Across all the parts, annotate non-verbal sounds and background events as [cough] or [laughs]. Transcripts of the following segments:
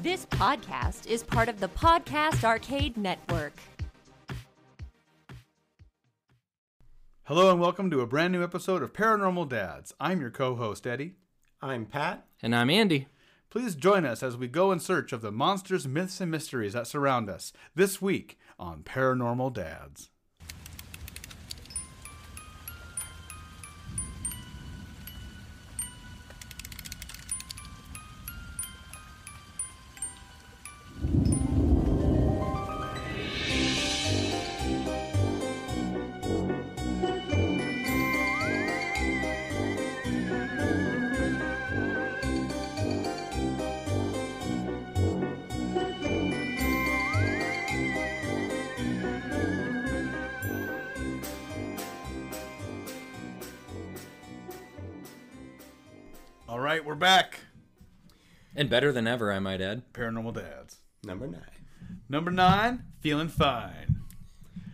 This podcast is part of the Podcast Arcade Network. Hello and welcome to a brand new episode of Paranormal Dads. I'm your co host, Eddie. I'm Pat. And I'm Andy. Please join us as we go in search of the monsters, myths, and mysteries that surround us this week on Paranormal Dads. And better than ever, I might add. Paranormal Dads. Number nine. Number nine, feeling fine.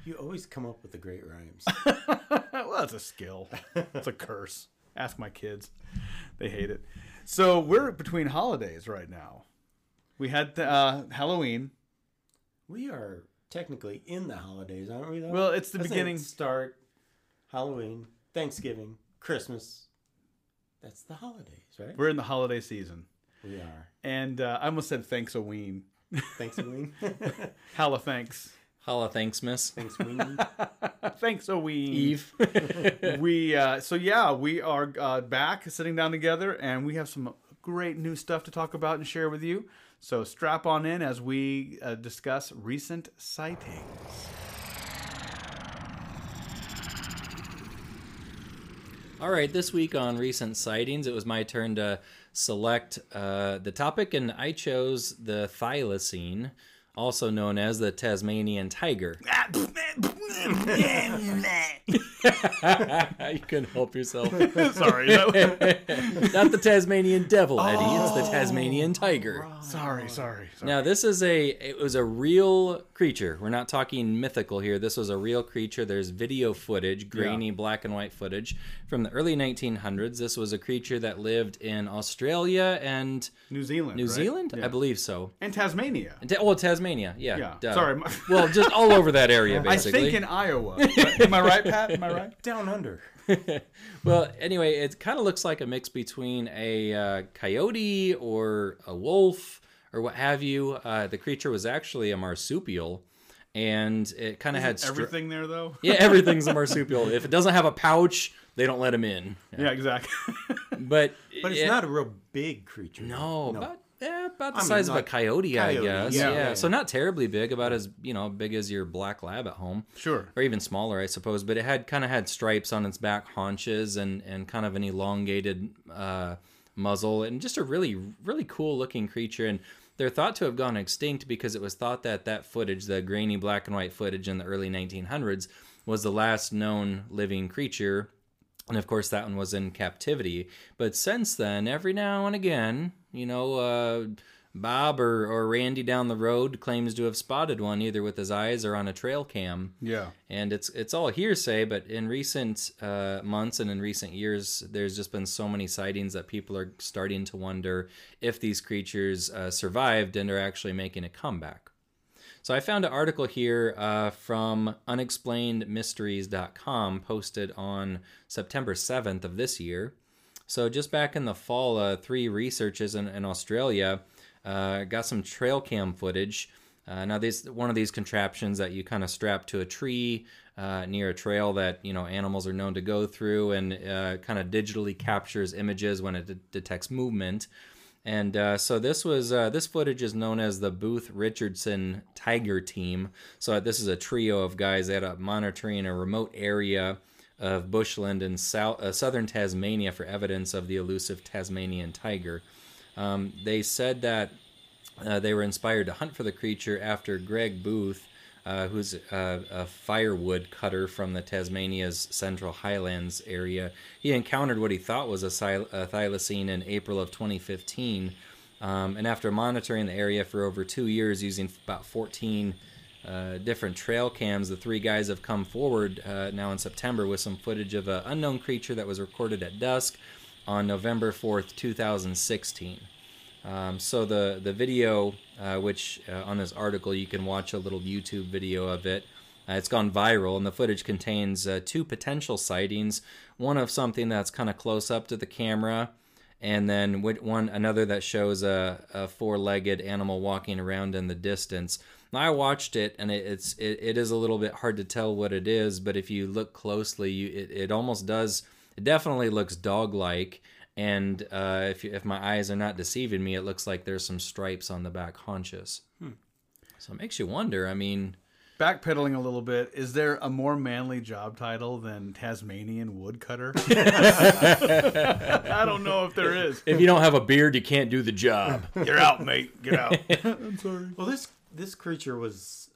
You always come up with the great rhymes. [laughs] well, that's a skill. It's a [laughs] curse. Ask my kids. They hate it. So we're between holidays right now. We had uh, Halloween. we are technically in the holidays, aren't we? Though? Well, it's the I beginning. Start Halloween, Thanksgiving, Christmas. That's the holidays, right? We're in the holiday season. We are. And uh, I almost said thanks a ween. Thanksgiving. [laughs] Halla thanks. Holla, thanks, miss. Thanksgiving. [laughs] Thanks a ween. Eve. [laughs] we uh, so yeah, we are uh, back sitting down together, and we have some great new stuff to talk about and share with you. So strap on in as we uh, discuss recent sightings. All right, this week on recent sightings, it was my turn to select uh, the topic, and I chose the thylacine, also known as the Tasmanian tiger. [laughs] you couldn't help yourself. [laughs] Sorry, [laughs] Not the Tasmanian devil, Eddie. It's the oh. Tasmanian tiger. sorry, sorry, sorry. Now this is a it was a real creature. We're not talking mythical here. This was a real creature. There's video footage, grainy black and white footage from the early 1900s. This was a creature that lived in Australia and New Zealand, New right? Zealand, Yeah. I believe so. and Tasmania. Ta- well, Tasmania, yeah. Yeah, duh. sorry, [laughs] well, just all over that area, basically. [laughs] I think in Iowa. [laughs] Am I right, Pat? Am I right? Down under. Well, anyway, it kind of looks like a mix between a uh, coyote or a wolf or what have you. Uh, the creature was actually a marsupial, and it kind of had stri- Everything there, though. Yeah, everything's a marsupial. If it doesn't have a pouch, they don't let him in. Yeah, exactly. But But it's it- not a real big creature. no, about yeah, about the I mean, size of a like coyote, I guess. yeah, Yeah, yeah, so not terribly big, about as you know big as your black lab at home. Sure. or even smaller, I suppose. But it had kind of had stripes on its back haunches and and kind of an elongated uh, muzzle and just a really really cool looking creature. And they're thought to have gone extinct because it was thought that that footage, the grainy black and white footage in the early 1900s, was the last known living creature. And of course, that one was in captivity. But since then, every now and again, you know, uh, Bob or, or Randy down the road claims to have spotted one either with his eyes or on a trail cam Yeah. and it's it's all hearsay. But in recent uh, months and in recent years, there's just been so many sightings that people are starting to wonder if these creatures uh, survived and are actually making a comeback. So I found an article here uh, from unexplainedmysteries.com posted on September 7th of this year. So just back in the fall, uh, three researchers in, in Australia uh, got some trail cam footage. Uh, now, this one of these contraptions that you kind of strap to a tree uh, near a trail that you know animals are known to go through, and uh, kind of digitally captures images when it de- detects movement. And uh, so this was uh, this footage is known as the Booth Richardson Tiger Team. So this is a trio of guys that are monitoring a remote area of bushland in south, uh, southern Tasmania for evidence of the elusive Tasmanian tiger. Um, they said that uh, they were inspired to hunt for the creature after Greg Booth, uh, who's a, a firewood cutter from the Tasmania's Central Highlands area. He encountered what he thought was a, sil- a thylacine in April of 2015. Um, and after monitoring the area for over two years using about 14 uh, different trail cams, the three guys have come forward uh, now in September with some footage of an unknown creature that was recorded at dusk on November 4th, 2016. Um, so the the video, uh, which uh, on this article you can watch a little YouTube video of it. Uh, it's gone viral, and the footage contains uh, two potential sightings. One of something that's kind of close up to the camera, and then one another that shows a, a four-legged animal walking around in the distance. I watched it, and it, it's it, it is a little bit hard to tell what it is, but if you look closely, you it, it almost does. It definitely looks dog-like, and uh, if you, if my eyes are not deceiving me, it looks like there's some stripes on the back haunches. So it makes you wonder. I mean, Backpedaling a little bit, is there a more manly job title than Tasmanian woodcutter? [laughs] I don't know if there is. if you don't have a beard, you can't do the job. You're out, mate. Get out. [laughs] I'm [laughs] sorry. Well, this this creature was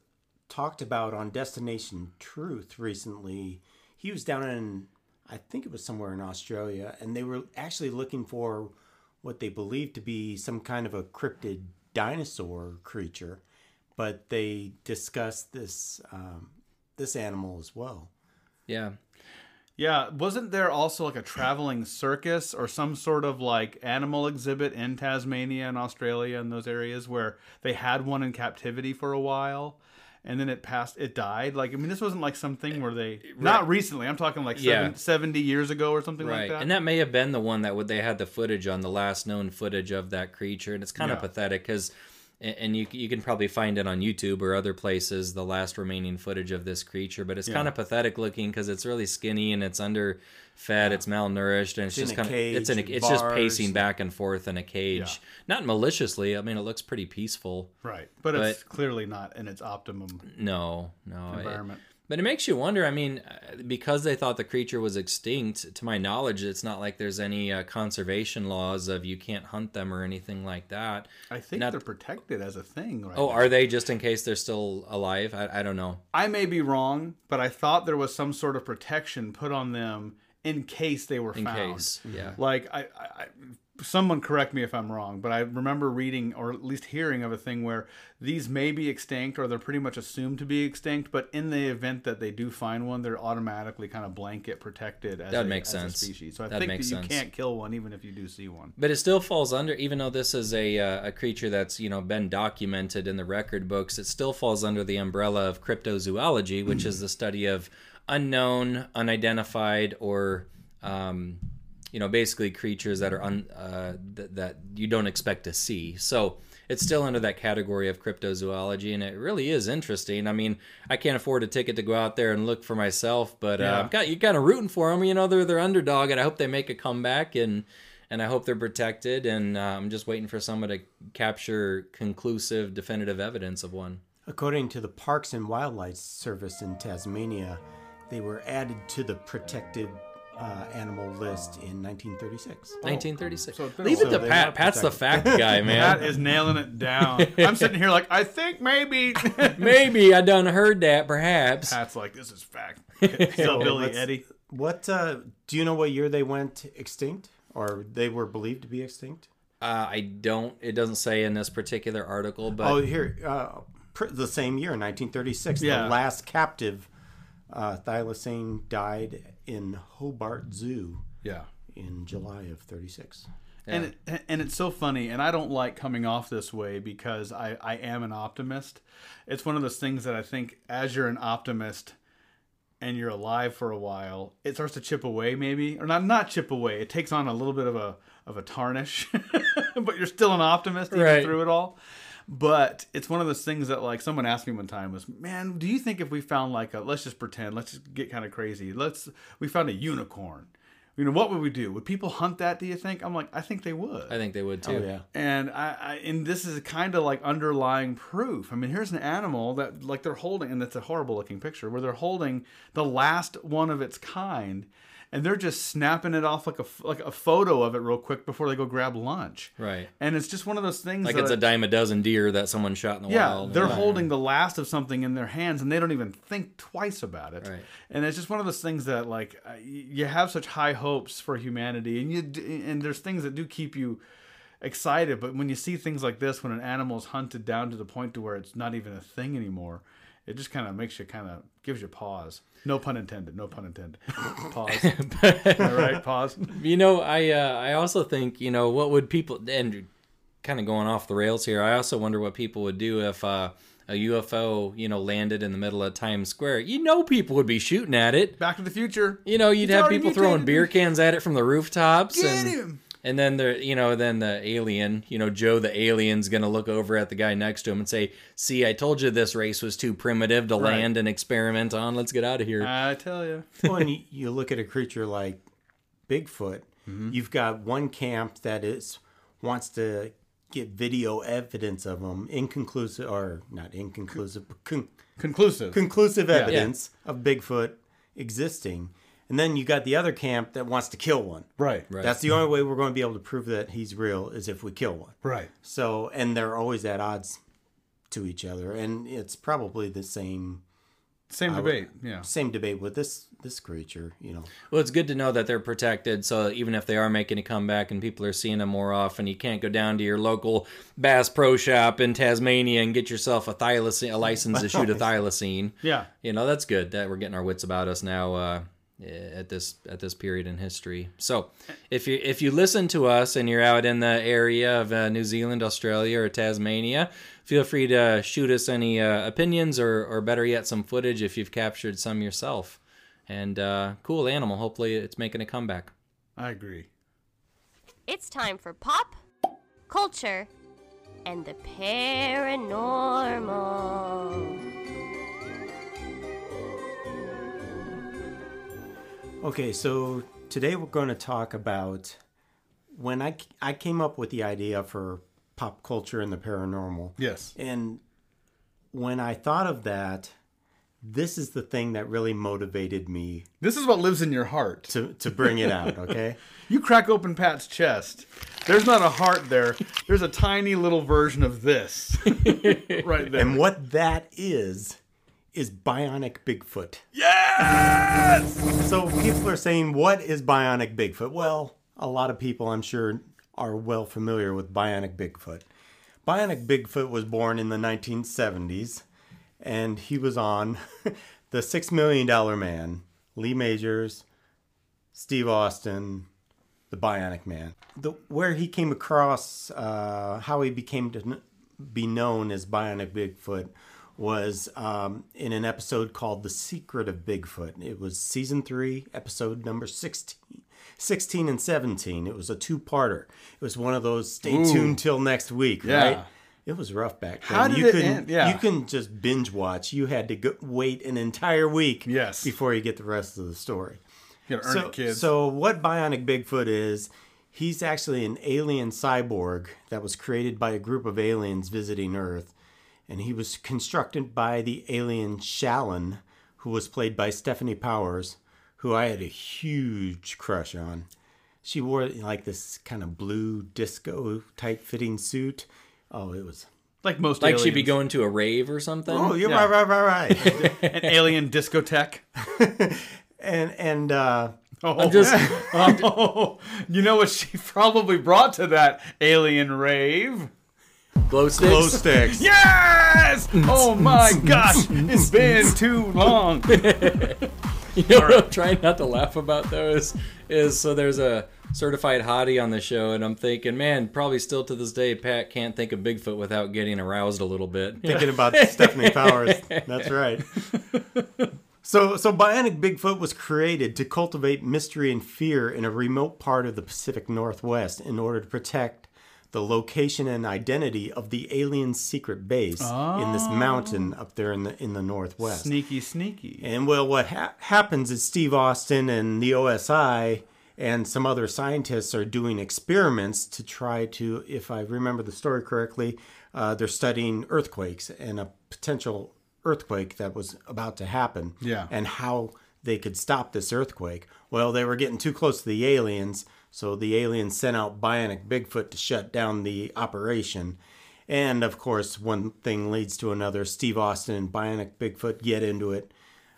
talked about on Destination Truth recently. He was down in, I think it was somewhere in Australia, and they were actually looking for what they believed to be some kind of a cryptid dinosaur creature, but they discussed this um, this animal as well. yeah. Yeah, wasn't there also like a traveling circus or some sort of like animal exhibit in Tasmania and Australia and those areas where they had one in captivity for a while and then it passed it died? Like I mean this wasn't like something where they not recently. I'm talking like Yeah. seven, 70 years ago or something Right, like that. and that may have been the one that would they had the footage on the last known footage of that creature, and it's kind of pathetic because, and you you can probably find it on YouTube or other places the last remaining footage of this creature, but it's kind of pathetic looking because it's really skinny and it's underfed, it's malnourished, and it's, in just kind of it's in a, it's just pacing back and forth in a cage, not maliciously. I mean, it looks pretty peaceful. right. But, it's clearly not in its optimum No, no, it- environment. But it makes you wonder. I mean, uh, because they thought the creature was extinct, to my knowledge, it's not like there's any uh, conservation laws of you can't hunt them or anything like that. I think Not- they're protected as a thing right Oh, now. are they just in case they're still alive? I, I don't know. I may be wrong, but I thought there was some sort of protection put on them in case they were In found. case, yeah. Like I, I, I, someone correct me if I'm wrong, but I remember reading or at least hearing of a thing where these may be extinct or they're pretty much assumed to be extinct, but in the event that they do find one, they're automatically kind of blanket protected as, That a, makes as a sense. species. So I That think that you sense. can't kill one even if you do see one. But it still falls under, even though this is a uh, a creature that's you know been documented in the record books, it still falls under the umbrella of cryptozoology, which is the study of unknown, unidentified, or um, you know basically creatures that are un, uh, th- that you don't expect to see. So it's still under that category of cryptozoology, and it really is interesting. I mean, I can't afford a ticket to go out there and look for myself, but uh, Yeah. I've got you kind of rooting for them. You know, they're they're underdog, and I hope they make a comeback and and I hope they're protected. And uh, I'm just waiting for someone to capture conclusive, definitive evidence of one. According to the Parks and Wildlife Service in Tasmania, they were added to the protected uh, animal list in 1936. 1936. so it's been a Leave it while. to They're Pat. not Pat's the fact guy, That [laughs] man. is nailing it down. I'm sitting here like I think maybe. [laughs] [laughs] Maybe I done heard that, perhaps. Pat's like this is fact. So Billy let's- Eddie. What uh, do you know? What year they went extinct, or they were believed to be extinct? Uh, I don't. It doesn't say in this particular article, but oh, here, uh, pr- the same year, 1936, Yeah. the last captive uh, thylacine died in Hobart Zoo Yeah. in July of 36. And it, and it's so funny, and I don't like coming off this way because I, I am an optimist. It's one of those things that I think as you're an optimist and you're alive for a while, it starts to chip away maybe. Or not not chip away. It takes on a little bit of a of a tarnish. [laughs] but you're still an optimist even Right. through it all. But it's one of those things that like someone asked me one time was, "Man, do you think if we found like a let's just pretend, let's just get kind of crazy. Let's we found a unicorn. You know, what would we do? Would people hunt that, do you think? I'm like, I think they would. I think they would too. Oh yeah, And I, I and this is kind of like underlying proof. I mean, here's an animal that like they're holding, and it's a horrible looking picture where they're holding the last one of its kind, and they're just snapping it off like a like a photo of it real quick before they go grab lunch. Right. And it's just one of those things Like it's a dime a dozen deer that someone shot in the yeah, wild. they're holding the last of something in their hands, and they don't even think twice about it. Right. And it's just one of those things that, like, uh, you have such high hopes for humanity, and you and there's things that do keep you excited. But when you see things like this, when an animal is hunted down to the point to where it's not even a thing anymore, it just kind of makes you kind of gives you pause. No pun intended. No pun intended. [laughs] pause. All right, pause. [laughs] You know, I uh, I also think you know what would people and kind of going off the rails here. I also wonder what people would do if uh, a UFO, you know, landed in the middle of Times Square. You know, people would be shooting at it. Back to the Future. You know, you'd have people throwing beer cans at it from the rooftops. Get and, him! And then the, you know, then the alien, you know, Joe the alien's gonna look over at the guy next to him and say, "See, I told you this race was too primitive to Right. land and experiment on. Let's get out of here." I tell you. when you, you look at a creature like Bigfoot, mm-hmm. you've got one camp that is wants to get video evidence of them, inconclusive or not inconclusive, but con- Conclusive. conclusive evidence of Bigfoot existing, and then you got the other camp that wants to kill one. right. Right. That's the only way we're going to be able to prove that he's real is if we kill one. Right. So, and they're always at odds to each other, and it's probably the same Same debate. Yeah. same debate with this this creature. You know, Well, it's good to know that they're protected. So even if they are making a comeback and people are seeing them more often, you can't go down to your local Bass Pro Shop in Tasmania and get yourself a thylacine, a license to shoot a [laughs] thylacine. Yeah. You know that's good that we're getting our wits about us now uh, at this at this period in history. So if you if you listen to us and you're out in the area of uh, New Zealand, Australia, or Tasmania, feel free to shoot us any uh, opinions or or better yet some footage if you've captured some yourself. And uh, cool animal. Hopefully it's making a comeback. I agree. It's time for pop, culture, and the paranormal. Okay, so today we're going to talk about when I, I came up with the idea for pop culture and the paranormal. Yes. And when I thought of that, this is the thing that really motivated me This is what lives in your heart. to, to bring it out, okay? [laughs] You crack open Pat's chest. There's not a heart there. There's a tiny little version of this [laughs] right there. and what that is, is bionic Bigfoot. yes! So people are saying, what is bionic Bigfoot? Well, a lot of people, I'm sure, are well familiar with bionic Bigfoot. Bionic Bigfoot was born in the 1970s, and he was on [laughs] the Six Million Dollar Man, Lee Majors, Steve Austin, the Bionic Man. The, where he came across, uh, how he became to be known as Bionic Bigfoot was um, in an episode called The Secret of Bigfoot. It was season three, episode number 16. 16 and 17. It was a two parter. It was one of those stay tuned till next week, Yeah. right? It was rough back then. How did you it couldn't, end? Yeah. You couldn't just binge watch. You had to go, wait an entire week Yes. before you get the rest of the story. You gotta earn So, it, kids. so what Bionic Bigfoot is, he's actually an alien cyborg that was created by a group of aliens visiting Earth, and he was constructed by the alien Shallon, who was played by Stephanie Powers, who I had a huge crush on. She wore like this kind of blue disco tight fitting suit. Oh, it was. like most Like aliens. she'd be going to a rave or something. Oh, you're Yeah. right, right, right, right. [laughs] an alien discotheque. [laughs] and and uh, Oh, just- [laughs] oh, you know what she probably brought to that alien rave? Glow sticks. glow sticks. Yes! Oh my gosh, it's been too long. [laughs] You know what I'm trying not to laugh about though is is so there's a certified hottie on the show and I'm thinking, man, probably still to this day Pat can't think of Bigfoot without getting aroused a little bit. [laughs] thinking about Stephanie Powers. That's right. [laughs] So, so Bionic Bigfoot was created to cultivate mystery and fear in a remote part of the Pacific Northwest in order to protect the location and identity of the alien secret base in this mountain up there in the in the northwest. Sneaky, sneaky. And well, what ha- happens is Steve Austin and the OSI and some other scientists are doing experiments to try to, if I remember the story correctly, uh, they're studying earthquakes and a potential earthquake that was about to happen. Yeah. And how they could stop this earthquake. Well, they were getting too close to the aliens, so the aliens sent out Bionic Bigfoot to shut down the operation. And of course, one thing leads to another. Steve Austin and Bionic Bigfoot get into it.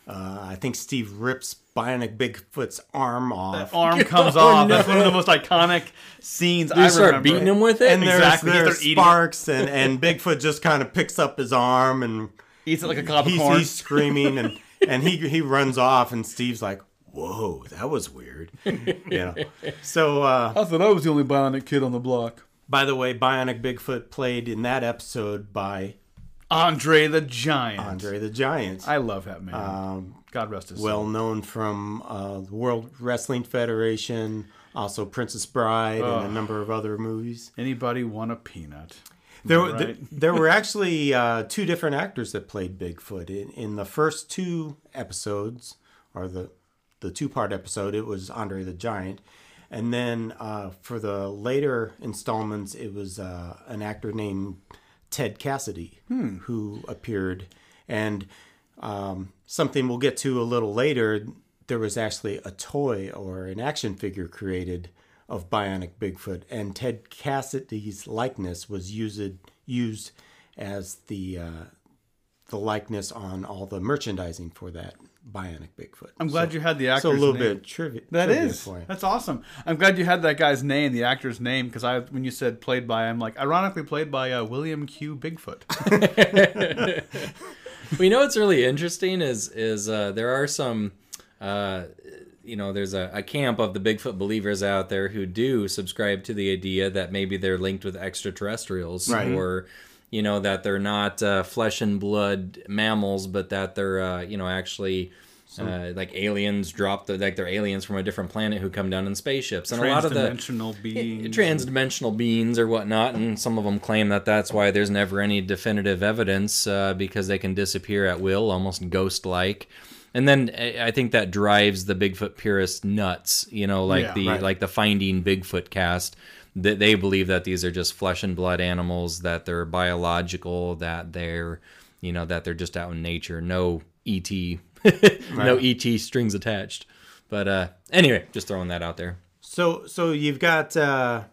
Uh, I think Steve rips Bionic Bigfoot's arm off. Arm [laughs] comes off. That's one of the most iconic scenes I You start remember. beating him with it. and there's, Exactly, he there's starts eating it. sparks, and, and Bigfoot just kind of picks up his arm and Eats it like a cob of he's, corn. he's screaming and, and he, he runs off, and Steve's like, Whoa, that was weird. [laughs] you know. So uh, I thought I was the only bionic kid on the block. By the way, Bionic Bigfoot played in that episode by Andre the Giant. Andre the Giant. I love that man. Um, God rest his soul. well known from uh, the World Wrestling Federation, also Princess Bride, and a number of other movies. Anybody want a peanut? There, Right. there, [laughs] there were [laughs] actually uh, two different actors that played Bigfoot. In, in the first two episodes, or the the two part episode, it was Andre the Giant, and then uh, for the later installments, it was uh, an actor named Ted Cassidy who appeared, and um, something we'll get to a little later. There was actually a toy or an action figure created of Bionic Bigfoot, and Ted Cassidy's likeness was used used as the uh, the likeness on all the merchandising for that Bionic Bigfoot. I'm glad So- you had the actor's So a little name. bit of trivia. That trivia is. for you. That's awesome. I'm glad you had that guy's name, the actor's name, because I when you said played by, I'm like, ironically played by uh, William Q. Bigfoot. [laughs] we know what's really interesting is is uh, there are some uh, you know there's a, a camp of the bigfoot believers out there who do subscribe to the idea that maybe they're linked with extraterrestrials Right. or you know that they're not uh, flesh and blood mammals but that they're uh, you know actually uh, like aliens drop the like they're aliens from a different planet who come down in spaceships and a lot of the Transdimensional beings. transdimensional beings or whatnot, and some of them claim that that's why there's never any definitive evidence uh, because they can disappear at will, almost ghost-like. And then I I think that drives the Bigfoot purists nuts. You know, like Yeah, the right. like the Finding Bigfoot cast. That they believe that these are just flesh and blood animals, that they're biological, that they're you know that they're just out in nature. No ET, [laughs] no ET strings attached. But uh, anyway, just throwing that out there. So so you've got uh,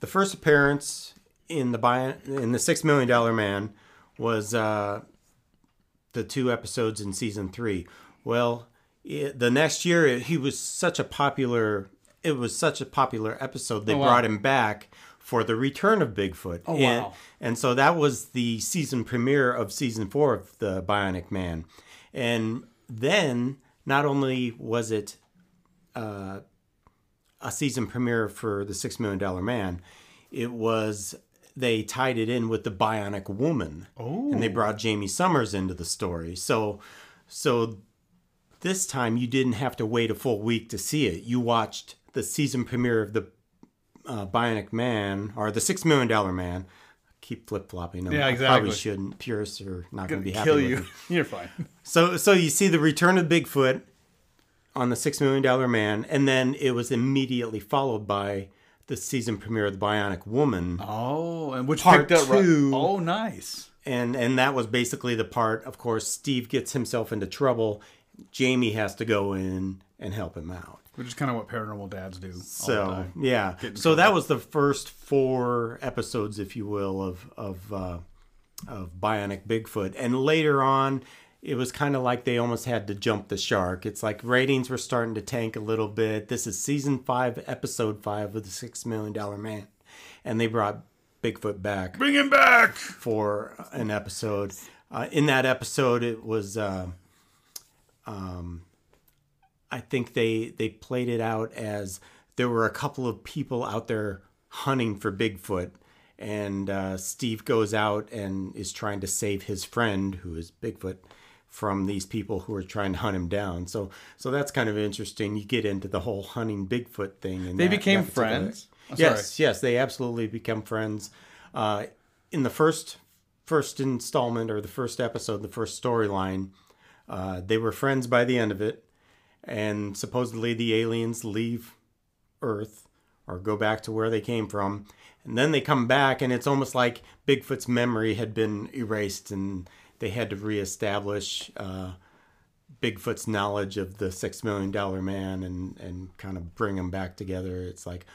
the first appearance in the Bi- in the Six Million Dollar Man was uh, the two episodes in season three. Well, it, the next year he was such a popular. It was such a popular episode. They Oh, wow. brought him back for the return of Bigfoot. Oh, and, wow. and so that was the season premiere of season four of the Bionic Man. And then not only was it uh, a season premiere for the Six Million Dollar Man, it was they tied it in with the Bionic Woman, Oh. and they oh. brought Jaime Sommers into the story. So, so this time you didn't have to wait a full week to see it. You watched the season premiere of the uh, Bionic Man or the Six Million Dollar Man. Keep flip flopping. Yeah, I exactly. probably shouldn't. Purists are not going to be happy Kill you. [laughs] You're fine. So so you see the return of Bigfoot on the Six Million Dollar Man, and then it was immediately followed by the season premiere of the Bionic Woman, Oh, and which Part picked up two. Oh, nice. and and that was basically the part. Of course, Steve gets himself into trouble. Jamie has to go in and help him out. Which is kind of what paranormal dads do. all the So yeah, in so that was the first four episodes, if you will, of of uh, of Bionic Bigfoot, and later on, it was kind of like they almost had to jump the shark. It's like ratings were starting to tank a little bit. This is season five, episode five of the Six Million Dollar Man, and they brought Bigfoot back bring him back. for an episode. Uh, in that episode, it was, uh, um, I think they they played it out as there were a couple of people out there hunting for Bigfoot, and uh, Steve goes out and is trying to save his friend, who is Bigfoot, from these people who are trying to hunt him down. So so that's kind of interesting. You get into the whole hunting Bigfoot thing. And They became friends? Oh, yes, yes, they absolutely become friends. Uh, in the first first installment or the first episode, the first storyline, uh, they were friends by the end of it, and supposedly the aliens leave Earth or go back to where they came from, and then they come back, and it's almost like Bigfoot's memory had been erased, and they had to reestablish. Uh, Bigfoot's knowledge of the Six Million Dollar Man and and kind of bring them back together. It's like,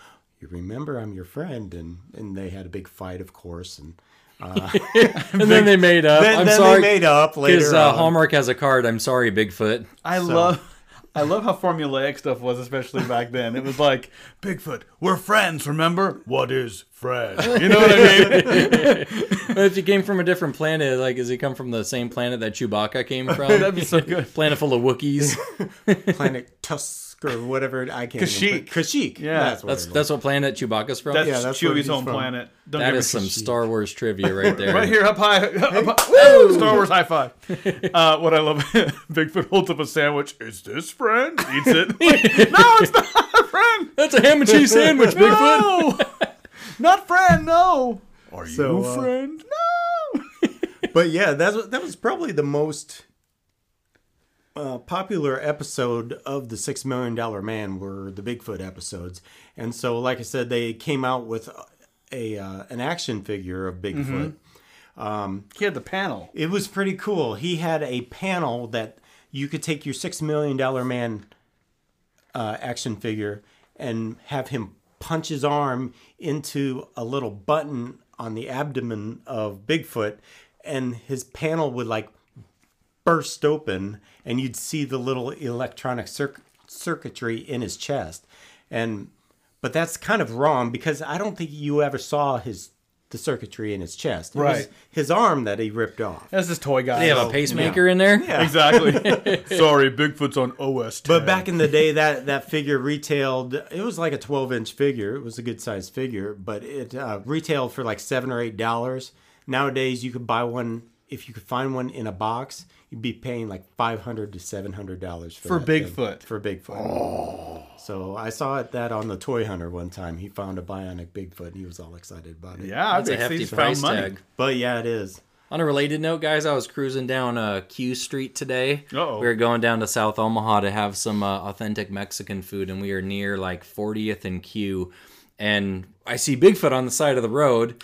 you remember I'm your friend, and and they had a big fight, of course, and [laughs] [laughs] and then they made up. then, I'm then sorry. they made up Because later. uh. Hallmark has a card. I'm sorry, Bigfoot. I love. I love how formulaic stuff was, especially back then. It was like, Bigfoot, we're friends, remember? What is friend? You know what I mean? [laughs] But if he came from a different planet, like, does he come from the same planet that Chewbacca came from? [laughs] That'd be so good. planet full of Wookiees. [laughs] Planet Tusk. Or whatever. I can't. Kashyyyk. Even, Kashyyyk. Yeah. that's what That's it was. that's what planet Chewbacca's from. That's Yeah, that's where Chewie's home from. planet. Don't that give some Kashyyyk. Star Wars trivia right [laughs] there. Right here, up high. Up high. Woo! Star Wars high five. Uh, what I love, [laughs] Bigfoot holds up a sandwich. Is this friend? Eats it. [laughs] Like, no, it's not friend. That's a ham and cheese sandwich, Bigfoot. No, not friend. No. Are you So, uh, friend? No. but yeah, that's that was probably the most uh, popular episode of the Six Million Dollar Man were the Bigfoot episodes, and so like I said, they came out with a uh, an action figure of Bigfoot. He had the panel. It was pretty cool. He had a panel that you could take your Six Million Dollar Man uh, action figure and have him punch his arm into a little button on the abdomen of Bigfoot, and his panel would like burst open, and you'd see the little electronic circ- circuitry in his chest. And but that's kind of wrong because I don't think you ever saw his the circuitry in his chest. It was Right. his arm that he ripped off. That's his toy guy. They have a pacemaker in there. Exactly. [laughs] Sorry, Bigfoot's on OS. 10. But back in the day, that that figure retailed. It was like a twelve inch figure. It was a good sized figure, but it uh, retailed for like seven or eight dollars. Nowadays, you could buy one if you could find one in a box. You'd be paying like five hundred to seven hundred dollars for For that thing. Bigfoot. For Bigfoot. Oh. So I saw it that on the Toy Hunter one time. He found a bionic Bigfoot. and He was all excited about it. yeah, That's a think hefty price money. tag. But yeah, it is. On a related note, guys, I was cruising down uh, Q Street today. Uh-oh. We were going down to South Omaha to have some uh, authentic Mexican food, and we are near like 40th and Q. And I see Bigfoot on the side of the road,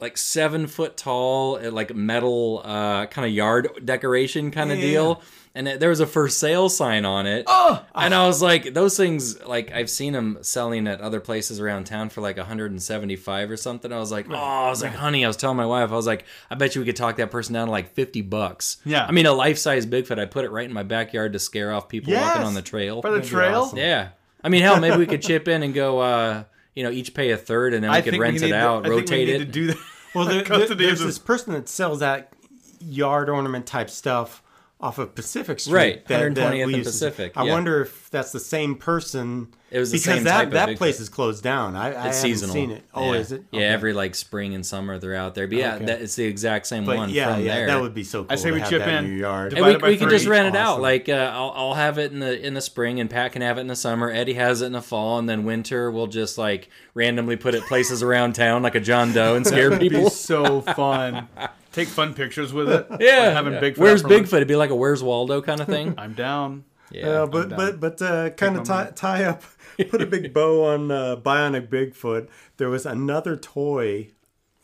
like seven foot tall, uh, like metal uh, kind of yard decoration kind of Yeah. deal. And it, there was a for sale sign on it. Oh! And I was like, those things, like I've seen them selling at other places around town for like 175 or something. I was like, oh, I was like, honey, I was telling my wife, I was like, I bet you we could talk that person down to like 50 bucks. Yeah. I mean, a life size Bigfoot, I put it right in my backyard to scare off people walking on the trail. For the trail? awesome. Yeah. I mean, hell, maybe we could chip in and go, uh, you know, each pay a third and then we I could rent we it need out, to, I think we rotate need it. to do that. Well, [laughs] there, there- there's this person that sells that yard ornament type stuff off of Pacific Street. Right, that, that 120th we and used to. Pacific, I yeah. wonder if that's the same person. It was the because same that type of that Bigfoot. place is closed down. I, I haven't it's seasonal. seen it. Oh, yeah. is it? Yeah, every like spring and summer they're out there. But yeah, Okay. that, it's the exact same But one yeah, from yeah, there. that would be so cool. I say to we have chip in. in yard. And we, Divided we can just three. rent it out. Like uh, I'll, I'll have it in the in the spring, and Pat can have it in the summer. Eddie has it in the fall, and then winter we'll just like randomly put it places around town, like a John Doe, and [laughs] scare It'd be people. so fun. [laughs] Take fun pictures with it. [laughs] Yeah, Like having yeah. Bigfoot. Where's out for. Bigfoot? It'd be like a Where's Waldo kind of thing. [laughs] I'm down. Yeah, Yeah, but down. but but uh, kind of tie, tie up, [laughs] put a big bow on uh, Bionic Bigfoot. There was another toy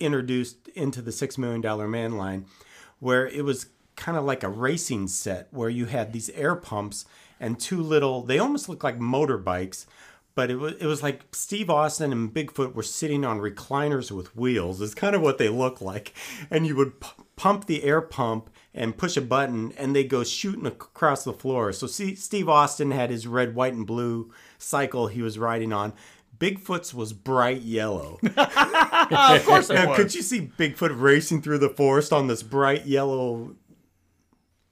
introduced into the Six Million Dollar Man line, where it was kind of like a racing set where you had these air pumps and two little. They almost looked like motorbikes. But it was, it was like Steve Austin and Bigfoot were sitting on recliners with wheels. Is kind of what they look like. And you would p- pump the air pump and push a button, and they go shooting across the floor. So see, Steve Austin had his red, white, and blue cycle he was riding on. Bigfoot's was bright yellow. [laughs] of course it Now, was. could you see Bigfoot racing through the forest on this bright yellow,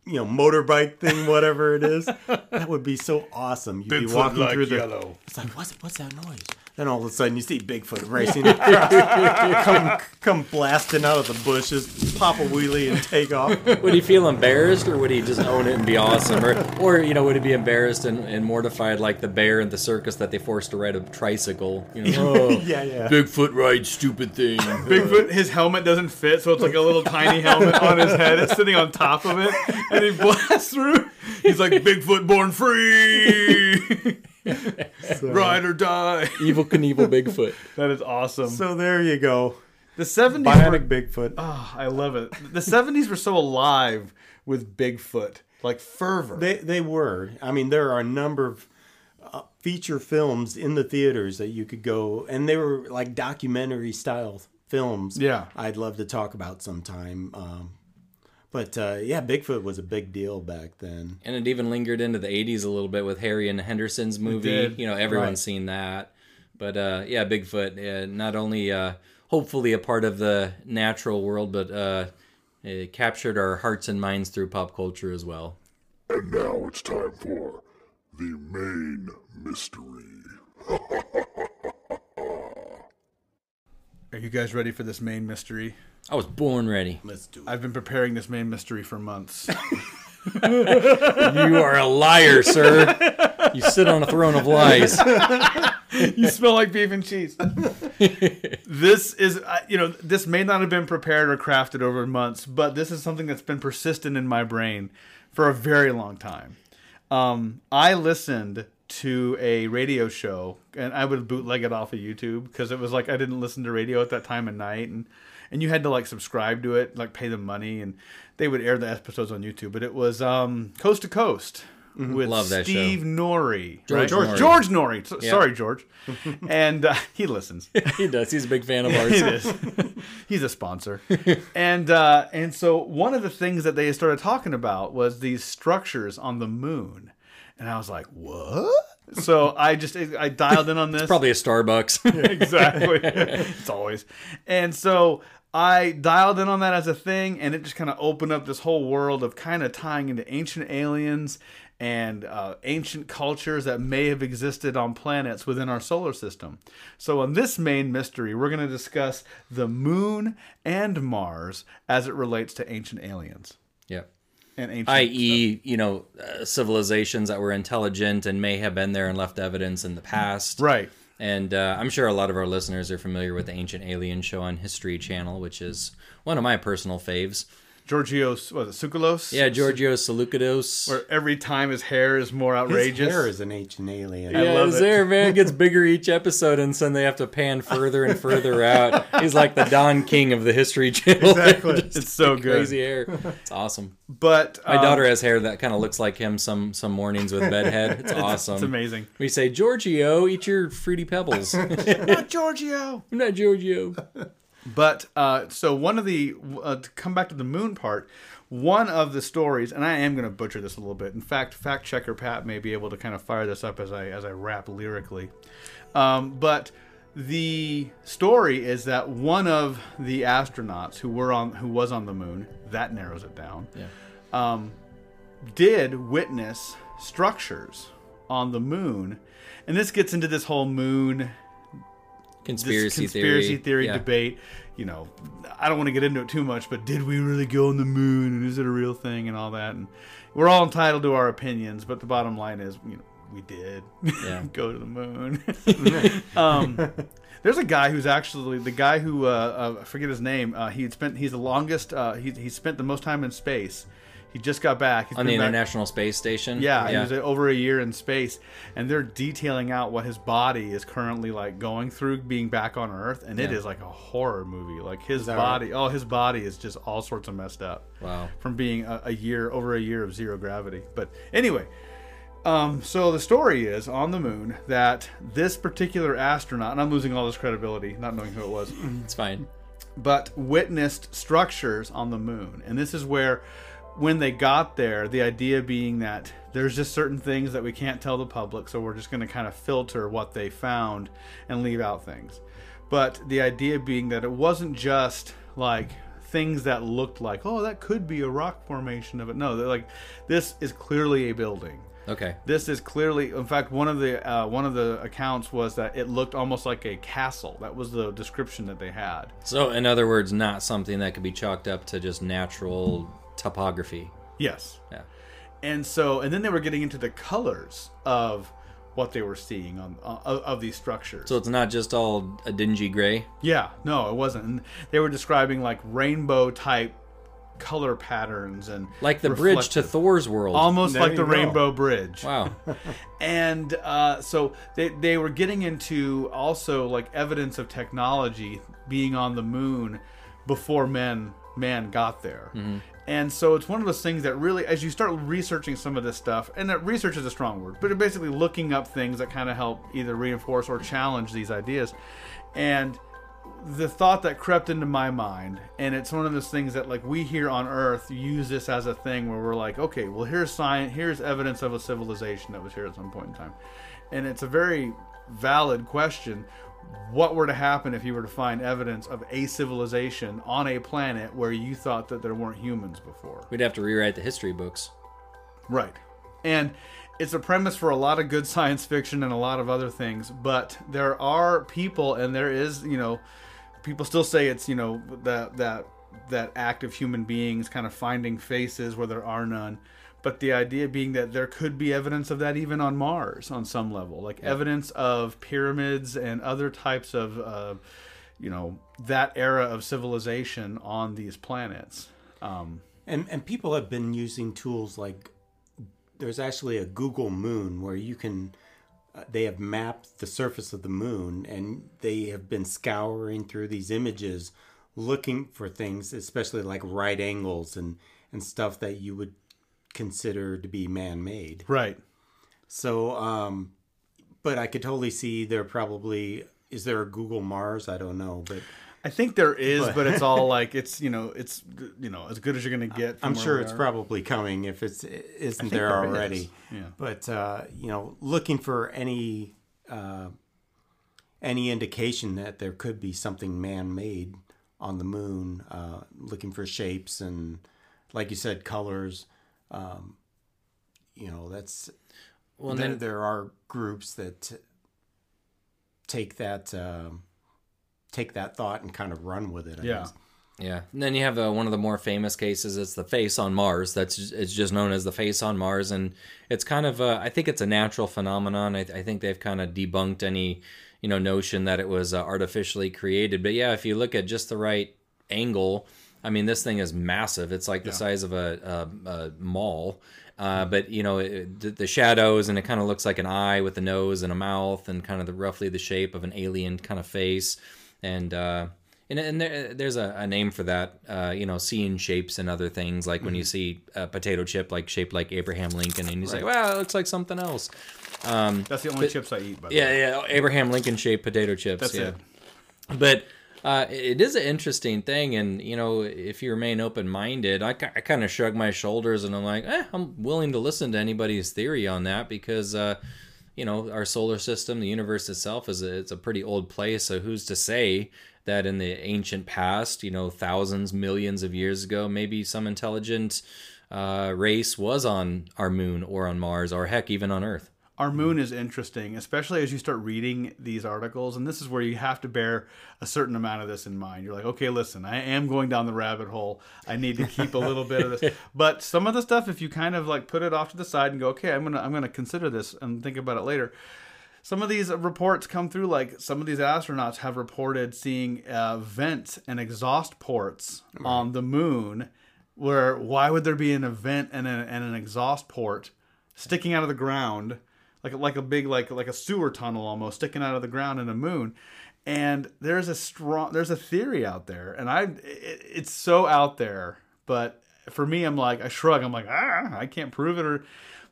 you know, motorbike thing, whatever it is? [laughs] That would be so awesome. You'd be walking like through the. yellow. It's like, what's what's that noise? Then all of a sudden you see Bigfoot racing across, [laughs] come come blasting out of the bushes, pop a wheelie and take off. would he feel embarrassed, or would he just own it and be awesome, or or you know, would he be embarrassed and, and mortified like the bear in the circus that they forced to ride a tricycle? You know, [laughs] oh, Yeah, yeah. Bigfoot rides stupid thing. [laughs] Bigfoot, his helmet doesn't fit, so it's like a little tiny helmet on his head. It's sitting on top of it, and he blasts through. He's like, Bigfoot born free! [laughs] Ride or die. [laughs] Evel Knievel Bigfoot. That is awesome. So there you go. the 70s were, Bionic Bigfoot. oh, I love it. The 70s were so alive with Bigfoot, like fervor. They they were. I mean, there are a number of uh, feature films in the theaters that you could go, and they were like documentary style films. Yeah. I'd love to talk about sometime. Um, but uh, yeah, Bigfoot was a big deal back then. And it even lingered into the 80s a little bit with Harry and Henderson's movie. You know, everyone's Right. seen that. But uh, yeah, Bigfoot, uh, not only uh, hopefully a part of the natural world, but uh, it captured our hearts and minds through pop culture as well. And now it's time for the main mystery. [laughs] Are you guys ready for this main mystery? I was born ready. Let's do it. I've been preparing this main mystery for months. [laughs] You are a liar, sir. You sit on a throne of lies. [laughs] you smell like beef and cheese. [laughs] this is, uh, you know, this may not have been prepared or crafted over months, but this is something that's been persistent in my brain for a very long time. Um, I listened to a radio show, and I would bootleg it off of YouTube because it was like I didn't listen to radio at that time of night, and and you had to like subscribe to it, like pay them money, and they would air the episodes on YouTube. But it was um, Coast to Coast with Love that show. Steve Noory, George right? Noory. George Noory. So- Yeah. Sorry, George. [laughs] and uh, he listens. [laughs] He does. He's a big fan of ours. He is. [laughs] He's a sponsor. and uh, and so one of the things that they started talking about was these structures on the moon, and I was like, what? So I just I dialed in on this. Probably a Starbucks. [laughs] exactly. it's always. And so I dialed in on that as a thing, and it just kind of opened up this whole world of kind of tying into ancient aliens and uh, ancient cultures that may have existed on planets within our solar system. So, on this main mystery, we're going to discuss the moon and Mars as it relates to ancient aliens yeah. And ancient. i.e., you know, uh, civilizations that were intelligent and may have been there and left evidence in the past. right. And uh, I'm sure a lot of our listeners are familiar with the Ancient Alien show on History Channel, which is one of my personal faves. Georgios, was it Tsoukalos? Yeah, Giorgio Salukadous. Where every time his hair is more outrageous. His outrageous. hair is an ancient alien. yeah, love his it. hair, man, gets [laughs] bigger each episode, and then they have to pan further and further out. He's like the Don King of the History Channel. [laughs] Exactly. It's so good. Crazy hair. It's awesome. But My um, daughter has hair that kind of looks like him some some mornings with bedhead. [laughs] It's awesome. It's amazing. We say, Giorgio, eat your fruity pebbles. I'm Not Giorgio. not Giorgio. But uh, so one of the uh, to come back to the moon part, one of the stories, and I am going to butcher this a little bit. In fact, fact checker Pat may be able to kind of fire this up as I as I rap lyrically. Um, but the story is that one of the astronauts who were on who was on the moon that narrows it down. Yeah. Um, did witness structures on the moon, and this gets into this whole moon Conspiracy, this conspiracy theory. theory, Yeah. debate. You know, I don't want to get into it too much, but did we really go on the moon, and is it a real thing, and all that? And we're all entitled to our opinions, but the bottom line is, you know, we did Yeah. [laughs] go to the moon. [laughs] um, there's a guy who's actually the guy who uh, uh, I forget his name. Uh, he spent he's the longest. Uh, he he spent the most time in space. He just got back He's On the been back- International Space Station. yeah, he was over a year in space, and they're detailing out what his body is currently like going through being back on Earth, and it Yeah. is like a horror movie. Like his that body, oh, his body is just all sorts of messed up Wow. from being a, a year over a year of zero gravity. But anyway, um, so the story is on the moon that this particular astronaut, and I'm losing all this credibility, not knowing who it was It's fine. but witnessed structures on the moon. And this is where, when they got there, the idea being that there's just certain things that we can't tell the public, so we're just going to kind of filter what they found and leave out things. But the idea being that it wasn't just like things that looked like, oh, that could be a rock formation of it. No, they're like, this is clearly a building. Okay. This is clearly, in fact, one of the uh, one of the accounts was that it looked almost like a castle. That was the description that they had. So, in other words, not something that could be chalked up to just natural topography. Yes. Yeah. And so, and then they were getting into the colors of what they were seeing on uh, of, of these structures. So it's not just all a dingy gray. yeah, no, it wasn't. And they were describing like rainbow type color patterns and Like the bridge to Thor's world. almost There like the go. Rainbow Bridge. wow. [laughs] [laughs] and uh, so they, they were getting into also like evidence of technology being on the moon before men man got there and so it's one of those things that really as you start researching some of this stuff and that research is a strong word but basically looking up things that kind of help either reinforce or challenge these ideas. And the thought that crept into my mind and it's one of those things that like we here on earth use this as a thing where we're like okay well here's science here's evidence of a civilization that was here at some point in time. And it's a very valid question what were to happen if you were to find evidence of a civilization on a planet where you thought that there weren't humans before We'd have to rewrite the history books. Right. And it's a premise for a lot of good [laughs] science fiction and a lot of other things. But there are people, and there is, you know, people still say it's, you know, that that that act of human beings kind of finding faces where there are none. But the idea being that there could be evidence of that even on Mars on some level, like evidence of pyramids and other types of, uh, you know, that era of civilization on these planets. Um, And and people have been using tools like there's actually a Google Moon where you can uh, they have mapped the surface of the moon and they have been scouring through these images looking for things especially like right angles and and stuff that you would consider to be man-made. right. So um but I could totally see there probably is there a Google Mars? I don't know, but I think there is, but, But- it's all [laughs] like it's you know it's you know as good as you're gonna get. I'm sure it's are. probably coming if it's isn't there there already. is, yeah. But uh, you know, looking for any uh, any indication that there could be something man-made on the moon, uh, looking for shapes and, like you said, colors. Um, you know, that's Well, and there, then there are groups that take that um, take that thought and kind of run with it. I Yeah. guess. Yeah, and then you have uh, one of the more famous cases. It's the face on Mars. That's just, it's just known as the face on Mars, and it's kind of uh, I think it's a natural phenomenon. I, I think they've kind of debunked any you know notion that it was uh, artificially created. But yeah, if you look at just the right angle, I mean, this thing is massive. It's like the size of a, a, a mall. Uh, but you know it, the, the shadows, and it kind of looks like an eye with a nose and a mouth, and kind of the roughly the shape of an alien kind of face, and. Uh, and, and there, there's a, a name for that, uh, you know, seeing shapes and other things. Like when you see a potato chip, like shaped like Abraham Lincoln, and you say, "Wow, it looks like something else." That's the only chips I eat. By the Yeah, way. yeah, yeah. Abraham Lincoln shaped potato chips. That's yeah. it. But uh, it is an interesting thing, and you know, if you remain open minded, I, I kind of shrug my shoulders and I'm like, eh, I'm willing to listen to anybody's theory on that because, uh, you know, our solar system, the universe itself, is a, it's a pretty old place. So who's to say that in the ancient past, you know, thousands, millions of years ago, maybe some intelligent uh, race was on our moon or on Mars or heck, even on Earth. Our moon is interesting, especially as you start reading these articles, and this is where you have to bear a certain amount of this in mind. You're like, okay, listen, I am going down the rabbit hole. I need to keep a little bit of this, [laughs] but some of the stuff, if you kind of like put it off to the side and go, okay, I'm gonna I'm gonna consider this and think about it later. Some of these reports come through, like some of these astronauts have reported seeing uh, vent and exhaust ports on the moon. Where why would there be an event and, a, and an exhaust port sticking out of the ground? Like like a big like like a sewer tunnel almost sticking out of the ground in the moon. And there's a strong there's a theory out there and i it, it's so out there but for me i'm like i shrug. I'm like ah i can't prove it or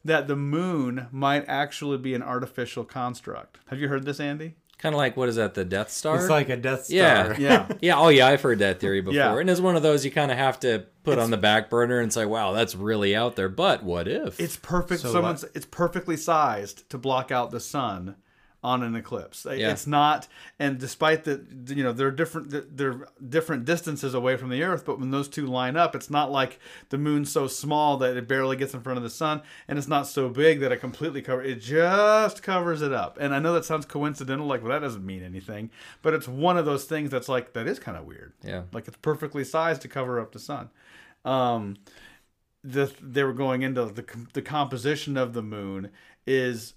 that the moon might actually be an artificial construct. Have you heard this andy Kind of like what is that, the Death Star? It's like a Death Star. Yeah. [laughs] yeah Yeah, oh yeah, I've heard that theory before. Yeah. And it's one of those you kind of have to put on the back burner and say, "Wow, that's really out there." But what if? it's perfect So, someone's uh, it's perfectly sized to block out the sun on an eclipse. Yeah. It's not, and despite the you know they're different they're different distances away from the Earth, but when those two line up, it's not like the moon's so small that it barely gets in front of the sun, and it's not so big that it completely covers. It just covers it up. And I know that sounds coincidental, like well that doesn't mean anything, but it's one of those things that's like that is kind of weird. Yeah. like it's perfectly sized to cover up the sun. Um, the they were going into the the composition of the moon is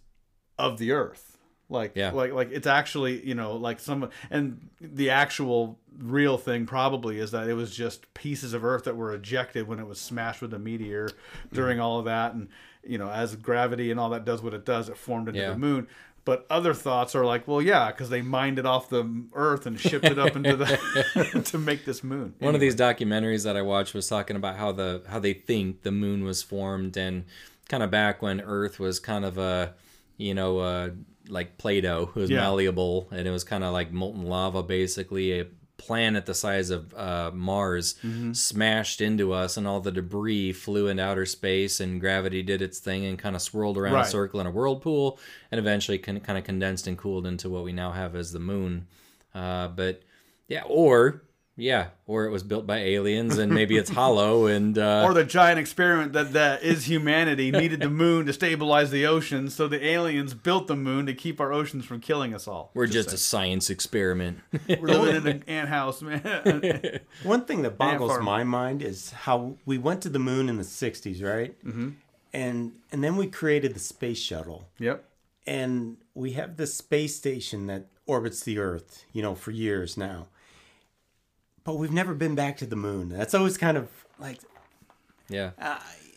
of the earth like Yeah. like like it's actually you know like some and the actual real thing probably is that it was just pieces of earth that were ejected when it was smashed with a meteor during all of that and you know as gravity and all that does what it does it formed into Yeah. the moon but other thoughts are like well yeah because they mined it off the earth and shipped it up into the [laughs] [laughs] to make this moon one of these documentaries that I watched was talking about how the how they think the moon was formed and kind of back when Earth was kind of a you know uh, like Play-Doh, it was Yeah. malleable and it was kind of like molten lava, basically a planet the size of uh, Mars smashed into us, and all the debris flew into outer space, and gravity did its thing and kind of swirled around Right. a circle in a whirlpool, and eventually con- kind of condensed and cooled into what we now have as the moon. Uh, but yeah, or Yeah, or it was built by aliens and maybe it's hollow and uh, or the giant experiment that that is humanity needed the moon to stabilize the oceans, so the aliens built the moon to keep our oceans from killing us all. we're just a science experiment. We're living in an ant house, man. [laughs] One thing that boggles my mind is how we went to the moon in the '60s, right? Mm-hmm. And and then we created the space shuttle, yep. and we have this space station that orbits the Earth, you know, for years now. But we've never been back to the moon. That's always kind of like yeah.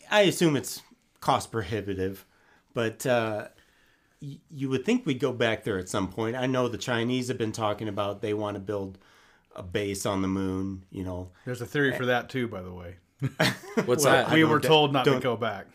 I assume it's cost prohibitive, but uh, y- you would think we'd go back there at some point. I know the Chinese have been talking about they want to build a base on the moon. You know, There's a theory for that too, by the way. [laughs] What's Well, that? we were told not to go back.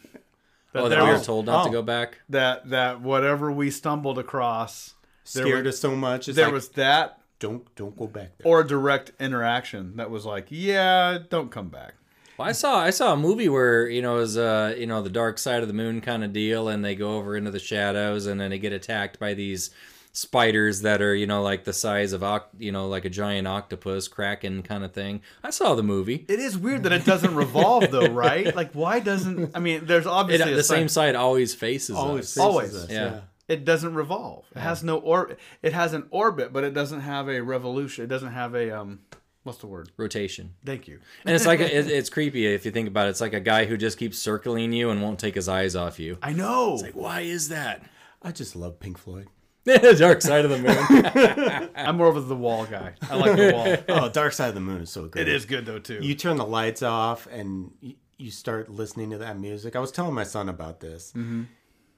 That oh, that we were told not to oh. go back. that that whatever we stumbled across, there scared was, us so much. It's there like, was that don't don't go back there. or a direct interaction that was like, yeah, don't come back. Well, I saw I saw a movie where you know it was uh you know the dark side of the moon kind of deal, and they go over into the shadows, and then they get attacked by these spiders that are you know like the size of oct- you know like a giant octopus kraken kind of thing. I saw the movie. It is weird that it doesn't revolve though, right? Like, why doesn't? I mean, there's It, obviously a the same side always faces always, us. faces Always. us, Yeah. It doesn't revolve. It has no orbit. It has an orbit, but it doesn't have a revolution. It doesn't have a um. What's the word? rotation. Thank you. And it's like a, it, [laughs] it's creepy if you think about it. It's like a guy who just keeps circling you and won't take his eyes off you. I know. Like, why is that? I just love Pink Floyd. [laughs] Dark side of the moon. [laughs] I'm more of the wall guy. I like the wall. Oh, Dark Side of the Moon is so good. It is good though too. You turn the lights off and you, you start listening to that music. I was telling my son about this. Mm-hmm.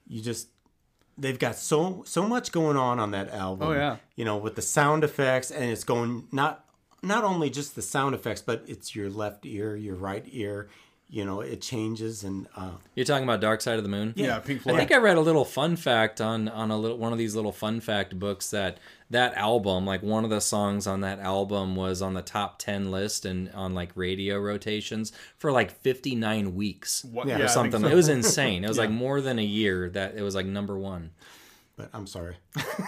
You just they've got so so much going on on that album. Oh, yeah. you know with the sound effects and it's going not not only just the sound effects, but it's your left ear, your right ear. You know it changes and uh, You're talking about Dark Side of the Moon? yeah, Pink Floyd. I think I read a little fun fact on on a little one of these little fun fact books that that album, like one of the songs on that album, was on the top ten list and on like radio rotations for like fifty nine weeks What- Yeah, yeah, or something. so. It was insane. It was like [laughs] more than a year that it was like number one. but I'm sorry.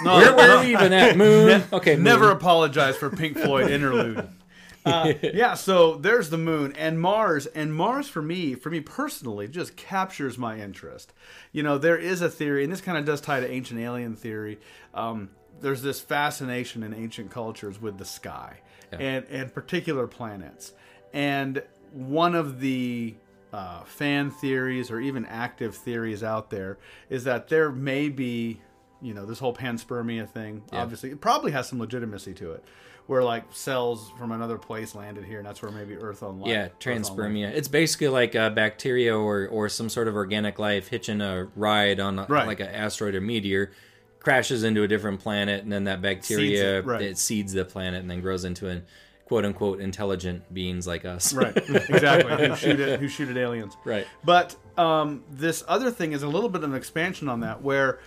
No, [laughs] Where were we even at? Moon. Okay, Moon. Never apologize for Pink Floyd interlude. [laughs] Uh, yeah, so there's the moon and Mars, and Mars for me, for me personally, just captures my interest. You know, there is a theory, and this kind of does tie to ancient alien theory. Um, there's this fascination in ancient cultures with the sky and and particular planets, and one of the uh, fan theories or even active theories out there is that there may be you know this whole panspermia thing obviously it probably has some legitimacy to it where like cells from another place landed here and that's where maybe earth on life Yeah, transpermia. It's basically like a bacteria or, or some sort of organic life hitching a ride on a, Right. like an asteroid or meteor, crashes into a different planet, and then that bacteria it, right. it seeds the planet and then grows into an quote unquote intelligent beings like us. right [laughs] exactly who shoot it who shoot at aliens Right. But um, this other thing is a little bit of an expansion on that, where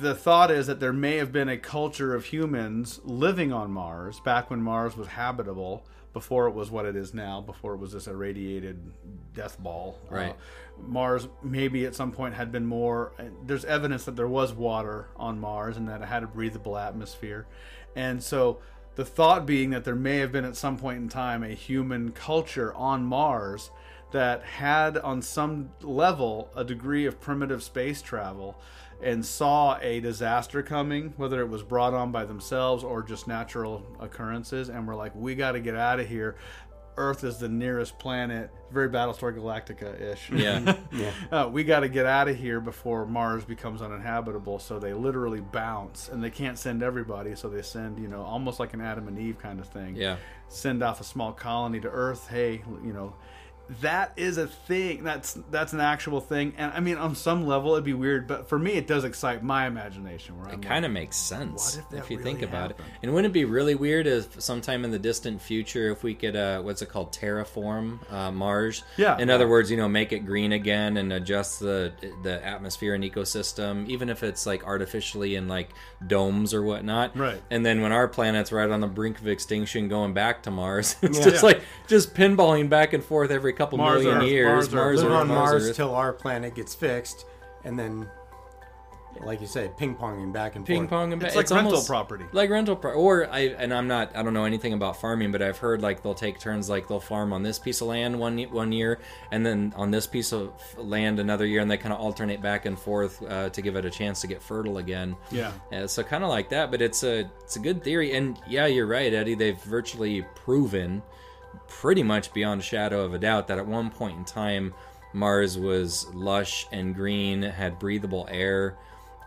the thought is that there may have been a culture of humans living on Mars back when Mars was habitable, before it was what it is now, before it was this irradiated death ball. Right. Uh, Mars maybe at some point had been more. There's evidence that there was water on Mars and that it had a breathable atmosphere, and so the thought being that there may have been at some point in time a human culture on Mars that had on some level a degree of primitive space travel and saw a disaster coming whether it was brought on by themselves or just natural occurrences and were like we got to get out of here earth is the nearest planet very battlestar galactica-ish Yeah. [laughs] uh, we got to get out of here before Mars becomes uninhabitable. So they literally bounce, and they can't send everybody. So they send, you know, almost like an Adam and Eve kind of thing. Yeah. Send off a small colony to Earth. Hey, you know, that is a thing. That's that's an actual thing. And I mean, on some level, it'd be weird, but for me, it does excite my imagination. Where It kind of makes sense if if, you think about happened? it. And wouldn't it be really weird if sometime in the distant future, if we could, uh, what's it called, terraform uh, Mars? Yeah. In other words, you know, make it green again and adjust the the atmosphere and ecosystem, even if it's like artificially in like domes or whatnot. Right. And then when our planet's right on the brink of extinction, going back to Mars, [laughs] it's just Yeah. like just pinballing back and forth every couple Mars, million Earth, years. Mars, Earth. Live on Mars Earth. till our planet gets fixed, and then like you say, ping ponging back and ping forth. pong and It's ba- like rental property. like rental pro- or I and I'm not I don't know anything about farming but I've heard like they'll take turns like they'll farm on this piece of land one one year and then on this piece of land another year and they kind of alternate back and forth uh, to give it a chance to get fertile again Yeah. Uh, so kind of like that but it's a it's a good theory and yeah you're right Eddie they've virtually proven pretty much beyond a shadow of a doubt that at one point in time Mars was lush and green, had breathable air,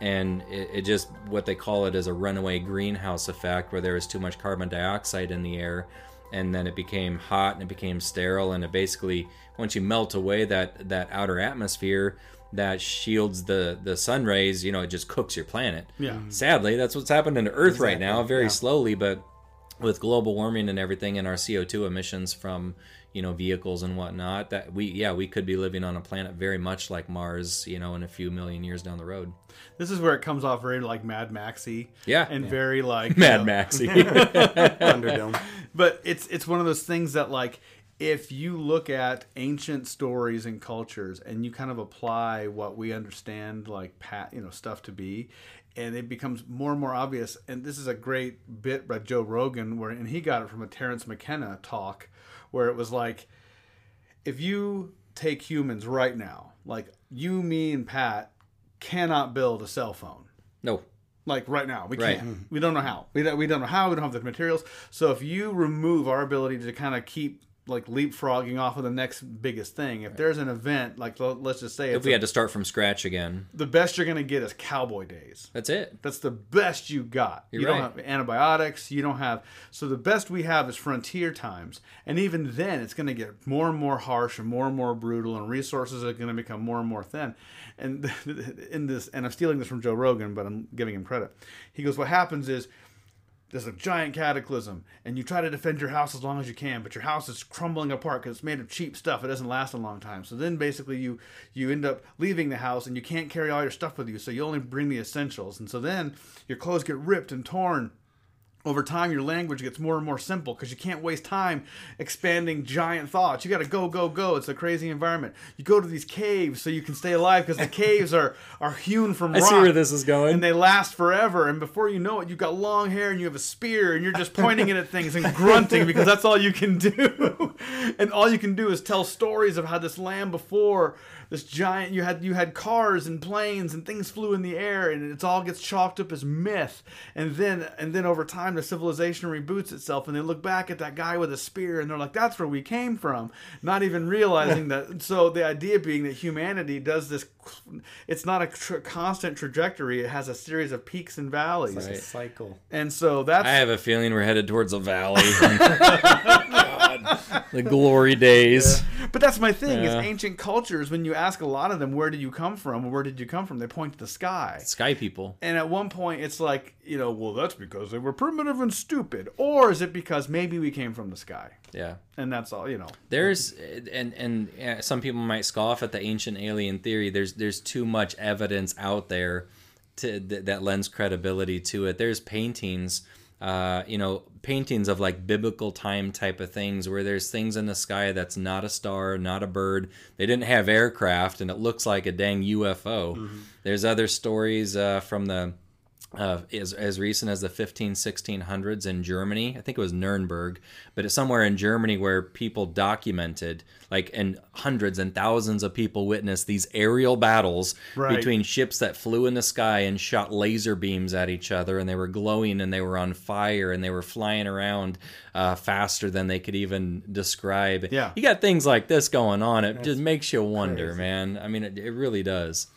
and it, it just what they call it is a runaway greenhouse effect where there was too much carbon dioxide in the air and then it became hot and it became sterile and it basically once you melt away that that outer atmosphere that shields the the sun rays you know it just cooks your planet Yeah. Mm. sadly that's what's happening to earth right now very yeah. slowly but with global warming and everything and our CO2 emissions from you know vehicles and whatnot that we yeah we could be living on a planet very much like Mars you know in a few million years down the road This is where it comes off very like Mad Maxy. Yeah. And very like [laughs] Mad you know, Maxy [laughs] Thunderdome. But it's it's one of those things that like if you look at ancient stories and cultures and you kind of apply what we understand like pat you know stuff to be and it becomes more and more obvious. And this is a great bit by Joe Rogan where and he got it from a Terence McKenna talk where it was like if you take humans right now like you me and Pat cannot build a cell phone. No. Like right now we Right. can't. We don't know how. We don't, we don't know how we don't have the materials. So if you remove our ability to kind of keep like leapfrogging off of the next biggest thing if there's an event like let's just say if we a- had to start from scratch again the best you're going to get is cowboy days that's it that's the best you got. You're you don't right. have antibiotics. You don't have. So the best we have is frontier times, and even then, it's going to get more and more harsh and more and more brutal, and resources are going to become more and more thin. And [laughs] in this, and I'm stealing this from Joe Rogan, but I'm giving him credit. He goes, "What happens is." There's a giant cataclysm, and you try to defend your house as long as you can, but your house is crumbling apart because it's made of cheap stuff. It doesn't last a long time. So then, basically, you you end up leaving the house, and you can't carry all your stuff with you. So you only bring the essentials, and so then your clothes get ripped and torn. Over time, your language gets more and more simple because you can't waste time expanding giant thoughts. You got to go, go, go. It's a crazy environment. You go to these caves so you can stay alive because the [laughs] caves are are hewn from I rock see where this is going and they last forever. And before you know it, you've got long hair and you have a spear and you're just pointing it at [laughs] things and grunting because that's all you can do. [laughs] and all you can do is tell stories of how this land before this giant you had you had cars and planes and things flew in the air and it all gets chalked up as myth. And then and then over time the civilization reboots itself and they look back at that guy with a spear and they're like that's where we came from, not even realizing that. So the idea being that humanity does this. It's not a tr- constant trajectory. It has a series of peaks and valleys. It's a cycle. And so that's I have a feeling we're headed towards a valley [laughs] the glory days But that's my thing. Yeah. Is ancient cultures when you ask a lot of them where did you come from, where did you come from, they point to the sky. sky people And at one point, it's like you know, well, that's because they were primitive and stupid, or is it because maybe we came from the sky, yeah and that's all you know? There's and and yeah, some people might scoff at the ancient alien theory. There's there's too much evidence out there to that, that lends credibility to it. There's paintings, uh, you know, paintings of like biblical time type of things where there's things in the sky that's not a star, not a bird. They didn't have aircraft, and it looks like a dang UFO. There's other stories uh, from the uh, as, as recent as the 15 1600s in Germany. I think it was Nuremberg, but it's somewhere in Germany where people documented, like, and hundreds and thousands of people witnessed these aerial battles Right. between ships that flew in the sky and shot laser beams at each other, and they were glowing and they were on fire and they were flying around uh, faster than they could even describe. Yeah. You got things like this going on. It just makes you wonder, man. I mean, it, it really does.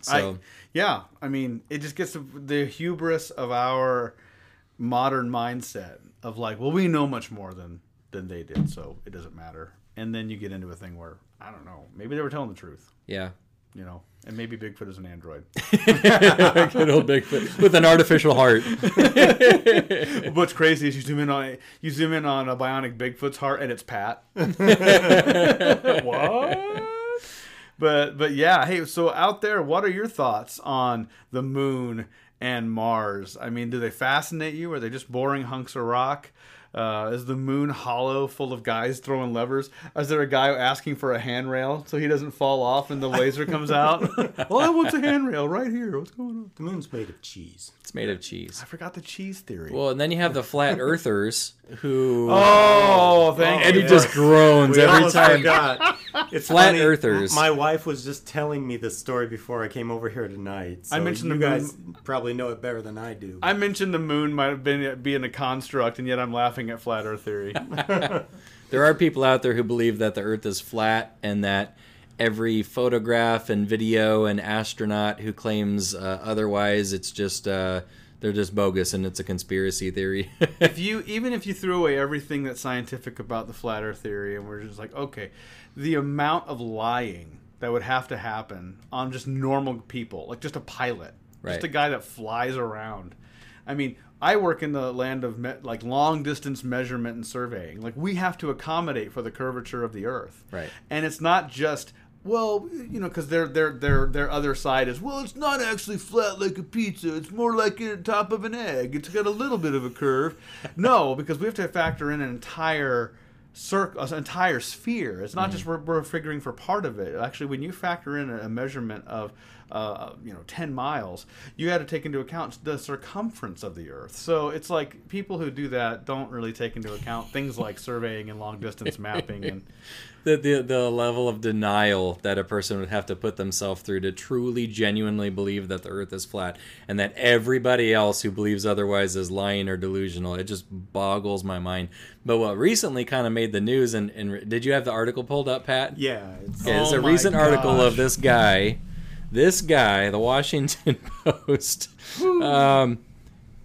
So. I, yeah, I mean, it just gets the, hubris of our modern mindset of like, well, we know much more than than they did, so it doesn't matter. And then you get into a thing where I don't know, maybe they were telling the truth, yeah. you know, and maybe Bigfoot is an android. [laughs] Good old Bigfoot with an artificial heart. [laughs] What's crazy is you zoom in on you zoom in on a bionic Bigfoot's heart and it's Pat. [laughs] what? But but yeah, hey, so out there, what are your thoughts on the moon and Mars? I mean, do they fascinate you? Are they just boring hunks of rock? Uh, is the moon hollow, full of guys throwing levers? Is there a guy asking for a handrail so he doesn't fall off and the laser comes out? well, [laughs] I want a handrail right here. What's going on? The moon's made of cheese. It's made of cheese. I forgot the cheese theory. Well, and then you have the flat [laughs] earthers who oh, thank and you. he just groans We every time. forgot. It's Flat funny, earthers. My wife was just telling me this story before I came over here tonight. So I mentioned you the moon- guys probably know it better than I do. I mentioned the moon might have been being a construct, and yet I'm laughing at flat Earth theory. [laughs] There are people out there who believe that the Earth is flat and that every photograph and video and astronaut who claims uh, otherwise, it's just uh, they're just bogus and it's a conspiracy theory. [laughs] if you even if you threw away everything that's scientific about the flat Earth theory, and we're just like, okay, the amount of lying that would have to happen on just normal people, like just a pilot, Right. just a guy that flies around. I mean, I work in the land of me- like long distance measurement and surveying. Like we have to accommodate for the curvature of the Earth, Right. And it's not just well, you know, because their their their their other side is well, it's not actually flat like a pizza. It's more like the top of an egg. It's got a little bit of a curve. No, because we have to factor in an entire circle, an entire sphere. It's not just we're, we're figuring for part of it. Actually, when you factor in a, measurement of uh, you know 10 miles you got to take into account the circumference of the earth so it's like people who do that don't really take into account things like surveying and long distance mapping and [laughs] the, the the level of denial that a person would have to put themselves through to truly genuinely believe that the earth is flat and that everybody else who believes otherwise is lying or delusional. It just boggles my mind. But what recently kind of made the news and, and did you have the article pulled up pat? Yeah, it's, Okay, it's Oh a recent article of this guy. This guy the washington [laughs] post. Um,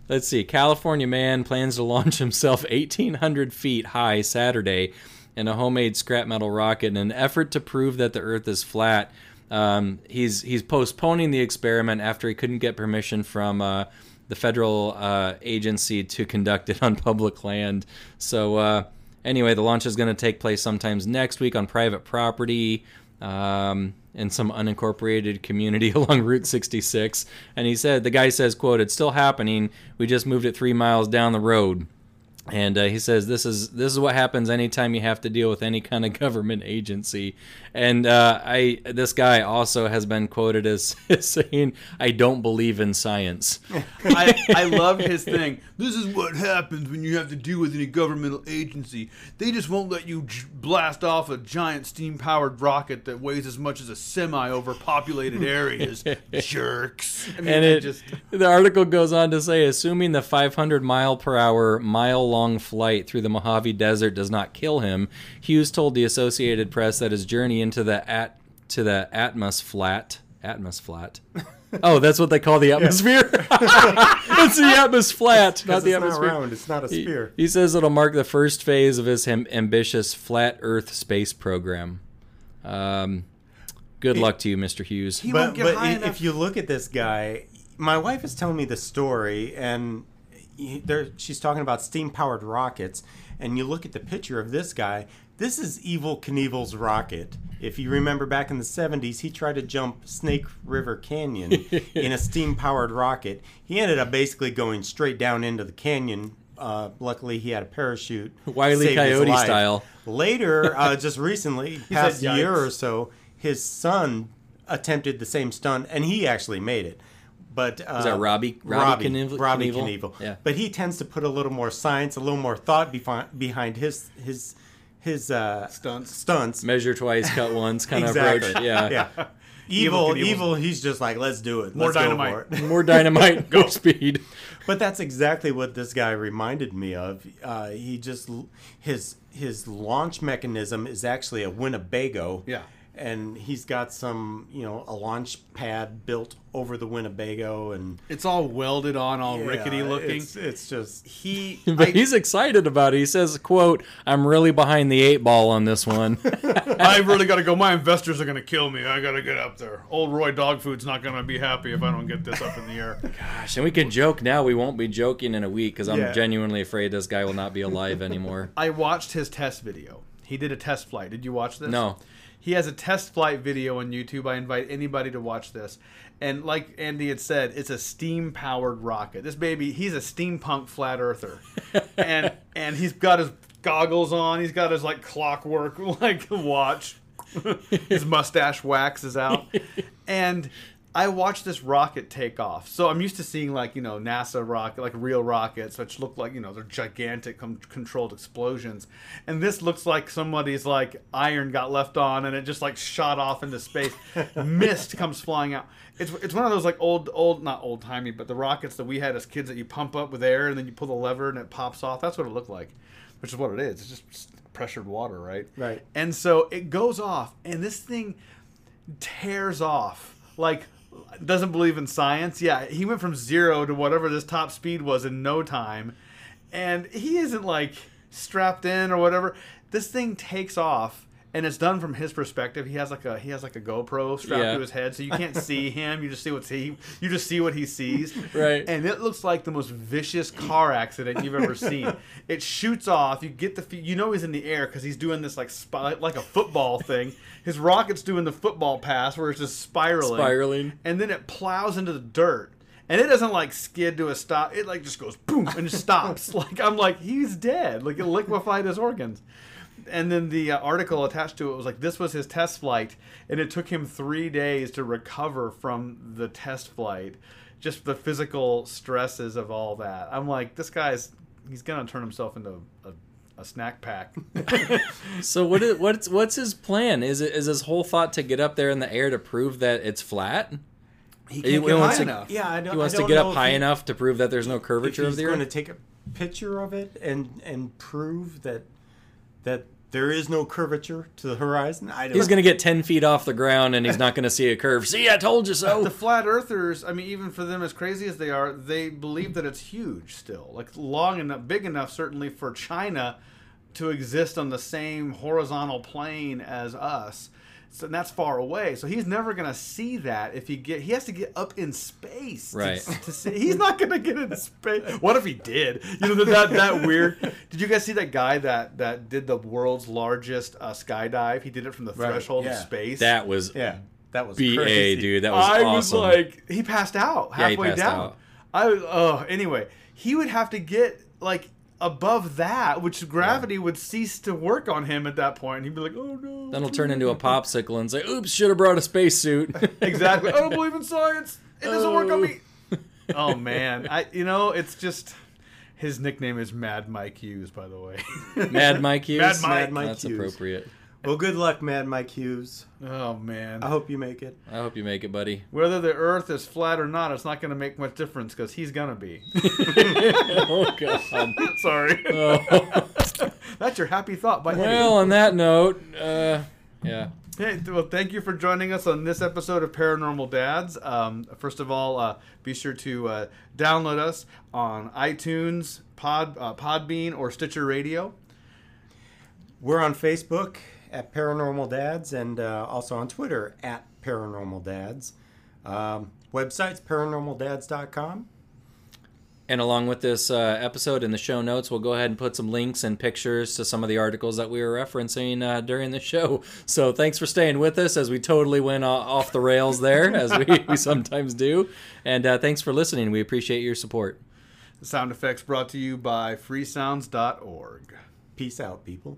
let's see. California man plans to launch himself 1800 feet high saturday in a homemade scrap metal rocket in an effort to prove that the earth is flat um, he's he's postponing the experiment after he couldn't get permission from uh, the federal uh, agency to conduct it [laughs] on public land so uh, anyway the launch is going to take place sometimes next week on private property um, in some unincorporated community [laughs] along Route 66. And he said, the guy says, "quote It's still happening. We just moved it three miles down the road." And uh, he says, "This is this is what happens anytime you have to deal with any kind of [laughs] government agency." And uh, I this guy also has been quoted as [laughs] saying, "I don't believe in science." I, I love his thing. This is what happens when you have to deal with any governmental agency. They just won't let you j- blast off a giant steam powered rocket that weighs as much as a semi over populated areas. [laughs] Jerks. I mean, and it, just. the article goes on to say, assuming the 500 mile per hour, mile long flight through the Mojave Desert does not kill him, Hughes told the Associated Press that his journey into the at to the Atmos flat, Atmos flat. [laughs] Oh, that's what they call the atmosphere. [laughs] it's the Atmos flat, not the it's not atmosphere. round. It's not a sphere. He, says it'll mark the first phase of his am- ambitious flat Earth space program. Um, good luck to you, Mr. Hughes. He but won't get but high if you look at this guy, my wife is telling me the story, and he- there she's talking about steam powered rockets, and you look at the picture of this guy. This is Evel Knievel's rocket. If you remember back in the 70s, he tried to jump Snake River Canyon [laughs] in a steam powered rocket. He ended up basically going straight down into the canyon. Uh, luckily, he had a parachute. Wile saved his Coyote style. Later, uh, just recently, [laughs] past year or so, his son attempted the same stunt, and he actually made it. But uh, Is that Robbie- Robbie Robbie Knievel- Robbie Knievel? Knievel. Yeah. But he tends to put a little more science, a little more thought befi- behind his his his uh, Stunts. Stunts. Measure twice, cut once kind exactly. of approach. Yeah. yeah. Evel, [laughs] Knievel's- evil. He's just like, let's do it. More Let's go dynamite. for it." More dynamite, go [laughs] speed. But that's exactly what this guy reminded me of. Uh, he just his his launch mechanism is actually a Winnebago. Yeah. And he's got some, you know, a launch pad built over the Winnebago, and It's all welded on, all rickety looking. It's, it's just He. [laughs] But I- he's excited about it. He says, "quote I'm really behind the eight ball on this one." [laughs] I really got to go. My investors are going to kill me. I got to get up there. Old Roy Dogfood's not going to be happy if I don't get this up in the air. [laughs] Gosh, and we can joke now. We won't be joking in a week because I'm Yeah. genuinely afraid this guy will not be alive anymore. I watched his test video. He did a test flight. Did you watch this? No. He has a test flight video on YouTube. I invite anybody to watch this. And like Andy had said, it's a steam powered rocket. This baby, he's a steampunk flat earther. [laughs] and and he's got his goggles on, he's got his like clockwork [laughs] like watch. [laughs] his mustache waxes out. and I watched this rocket take off. So I'm used to seeing like, you know, NASA rocket, like real rockets, which look like, you know, they're gigantic com- controlled explosions. And this looks like somebody's like iron got left on and it just like shot off into space. [laughs] Mist comes flying out. It's, it's one of those like old, old, not old timey, but the rockets that we had as kids that you pump up with air and then you pull the lever and it pops off. That's what it looked like, which is what it is. It's just pressured water, right? Right. And so it goes off and this thing tears off like doesn't believe in science. Yeah, he went from zero to whatever this top speed was in no time, and he isn't like strapped in or whatever. This thing takes off. And it's done from his perspective. He has like a he has like a GoPro strapped Yeah. to his head, so you can't see [laughs] him. You just see what's he. You just see what he sees. Right. And it looks like the most vicious car accident you've ever seen. [laughs] It shoots off. You get the you know he's in the air because he's doing this like spy, like a football thing. His rocket's doing the football pass where it's just spiraling, Spiraling. and then it plows into the dirt. And it doesn't like skid to a stop. It like just goes boom and just stops. [laughs] like I'm like he's dead. Like it liquefied his organs. And then the uh, article attached to it was like this was his test flight, and it took him three days to recover from the test flight. Just the physical stresses of all that. I'm like, this guy's he's gonna turn himself into a, a snack pack. [laughs] So what is what's what's his plan? Is it is his whole thought to get up there in the air to prove that it's flat? he He wants to- Yeah, I don't. He wants I to don't get up high he- enough to prove that there's no If curvature of the Earth. he's the going to take a picture of it and and prove that that there is no curvature to the horizon, I don't. He's gonna get ten feet off the ground and he's not gonna see a curve. See, I told you so. the flat earthers, I mean, even for them as crazy as they are, they believe that it's huge still, like long enough, big enough, certainly for China to exist on the same horizontal plane as us. So and that's far away. So he's never gonna see that if he get. He has to get up in space, Right. To, see. He's not gonna get in space. [laughs] What if he did? You know that that weird. Did you guys see that guy that that did the world's largest uh, skydive? He did it from the Right, threshold of space. That was Yeah, that was ba, crazy. dude. That was I awesome. was like, he passed out Yeah, he halfway passed down. out. I oh, anyway, he would have to get like above that, which gravity would cease to work on him at that point. He'd be like, oh no. then he'll turn into a popsicle and say, "Oops, should have brought a spacesuit." [laughs] exactly. I don't believe in science. It doesn't work on Oh. me. Oh, oh [laughs] man, I you know it's just his nickname is Mad Mike Hughes, by the way. Mad Mike [laughs] Hughes. Mad Mike. Mad Mike That's Hughes. appropriate. Well, good luck, Mad Mike Hughes. oh man. I hope you make it. I hope you make it, buddy. Whether the Earth is flat or not, it's not going to make much difference because he's gonna be. [laughs] oh God. [laughs] Sorry. Oh. [laughs] That's your happy thought. By Well, on that note, uh, yeah. Hey, well, thank you for joining us on this episode of Paranormal Dads. Um, first of all, uh, be sure to uh, download us on iTunes, Pod, uh, Podbean, or Stitcher Radio. We're on Facebook at Paranormal Dads and uh, also on Twitter at Paranormal Dads. Um, website's paranormaldads.com. And along with this uh, episode in the show notes, we'll go ahead and put some links and pictures to some of the articles that we were referencing uh, during the show. [laughs] So thanks for staying with us as we totally went o- off the rails there, [laughs] as we, we sometimes do. And uh, thanks for listening. We appreciate your support. The sound effects brought to you by freesounds.org. Peace out, people.